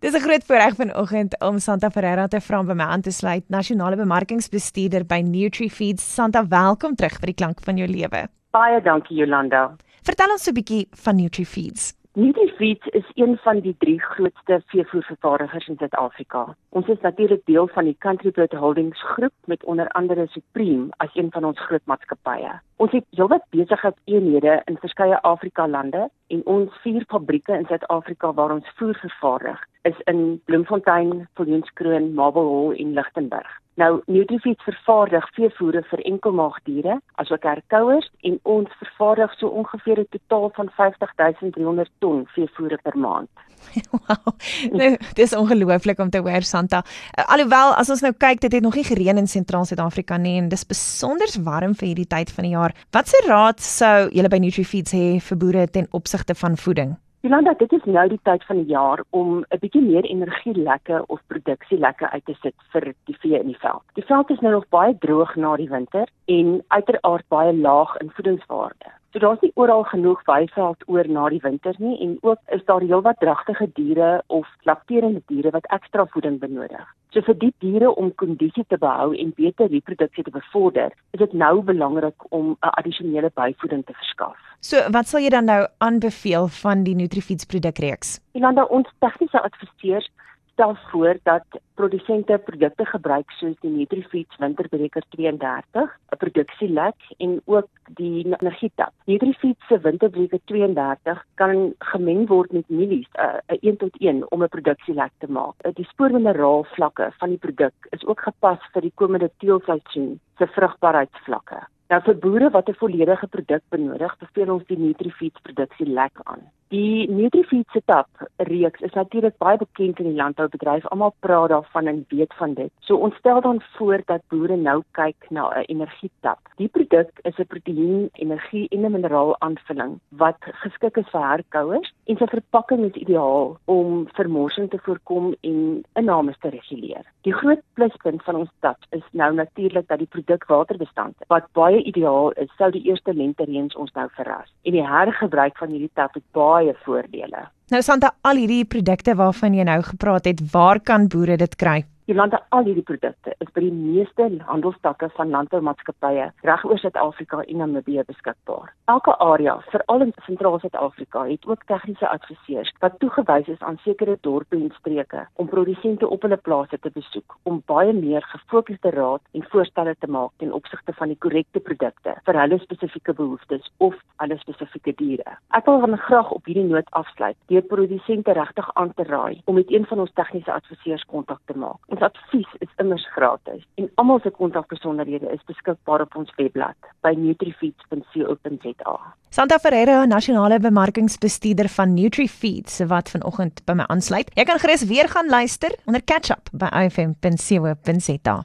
Dis 'n groot voorreg vanoggend om Santa Ferreira te vra om by my aan te sluit, nasionale bemarkingsbestuurder by NutriFeeds. Santa, welkom terug vir die klank van jou lewe. Baie dankie Jolanda. Vertel ons 'n bietjie van NutriFeeds. NutriFeeds is een van die drie grootste veevoervervaardigers in Suid-Afrika. Ons is natuurlik deel van die Country Bird Holdings groep met onder andere Supreme as een van ons groot maatskappye. Ons het heelwat besigheidseenhede in verskeie Afrika lande en ons vier fabrieke in Suid-Afrika waar ons voer vervaardig is in Bloemfontein, Viljoenskroon, Marble Hall en Lichtenburg. Nou Nutrifeed vervaardig veevoere vir enkelmaagdiere, asook herkouers en ons vervaardig so ongeveer 'n totaal van 50300 ton veevoere per maand. Wow. Nou, dis ongelooflik om te hoor Santa. Uh, alhoewel as ons nou kyk, dit het nog nie gereën in Sentraal Suid-Afrika nie en dis besonder warm vir hierdie tyd van die jaar. Watse raad sou julle by Nutrifeeds hê vir boere ten opsigte van voeding? Jolanda, dit is nou die tyd van die jaar om 'n bietjie meer energielekke of produksielekke uit te sit vir die vee in die veld. Die veld is nou nog baie droog na die winter en uiteraard baie laag in voedingswaarde. So daar's nie oral genoeg weiveld oor na die winter nie en ook is daar heelwat dragtige diere of lakterende diere wat ekstra voeding benodig. So vir die diere om kondisie te behou en beter reproduksie te bevorder, is dit nou belangrik om 'n addisionele byvoeding te verskaf. So wat sal jy dan nou aanbeveel van die Nutrifeeds produkreeks? Jolanda, ons tegniese adviseurs stel voor dat produsente produkte gebruik soos die Nutrifeeds Winterbreker 32, 'n produksielek en ook die energietap. Nutrifeeds se Winterbreker 32 kan gemeng word met mielies, 'n uh, 1 tot 1 om 'n produksielek te maak. Uh, die spoormineraal vlakke van die produk is ook gepas vir die komende teelseisoen se vrugbaarheidsvlakke. Nou vir boere wat 'n volledige produk benodig, beveel ons die Nutrifeeds produksielek aan. Die Nutrifeed setup reeks is natuurlik baie bekend in die landboubedryf. Almal praat daarvan en weet van dit. So ons stel dan voor dat boere nou kyk na 'n energietap. Die produk is 'n proteïen, energie en 'n mineraal aanvulling wat geskik is vir herkouers en sy verpakking is ideaal om vermorsing te voorkom en inname te reguleer. Die groot pluspunt van ons tap is nou natuurlik dat die produk waterbestand is. Wat baie ideaal is, sou die eerste lente reëns ons nou verras. En die hergebruik van hierdie tap het baie baie voordele. Nou Santa, al hierdie produkte waarvan jy nou gepraat het, waar kan boere dit kry? Jolanda, al hierdie produkte is by die meeste handelstakke van landboumaatskappye reg oor Suid-Afrika en Namibië beskikbaar. Elke area, veral in sentraal Suid-Afrika, het ook tegniese adviseurs wat toegewys is aan sekere dorpe en streke om produsente op hulle plase te besoek om baie meer gefokusde raad en voorstelle te maak ten opsigte van die korrekte produkte vir hulle spesifieke behoeftes of hulle spesifieke diere. Ek wil dan graag op hierdie noot afsluit deur produsente regtig aan te raai om met een van ons tegniese adviseurs kontak te maak. Ons advies is immers gratis en almal se kontakbesonderhede is beskikbaar op ons webblad by nutrifeeds.co.za. Santa Ferreira, nasionale bemarkingsbestuurder van NutriFeeds, wat vanoggend by my aansluit. Jy kan gerus weer gaan luister onder catch up by ifm.co.za.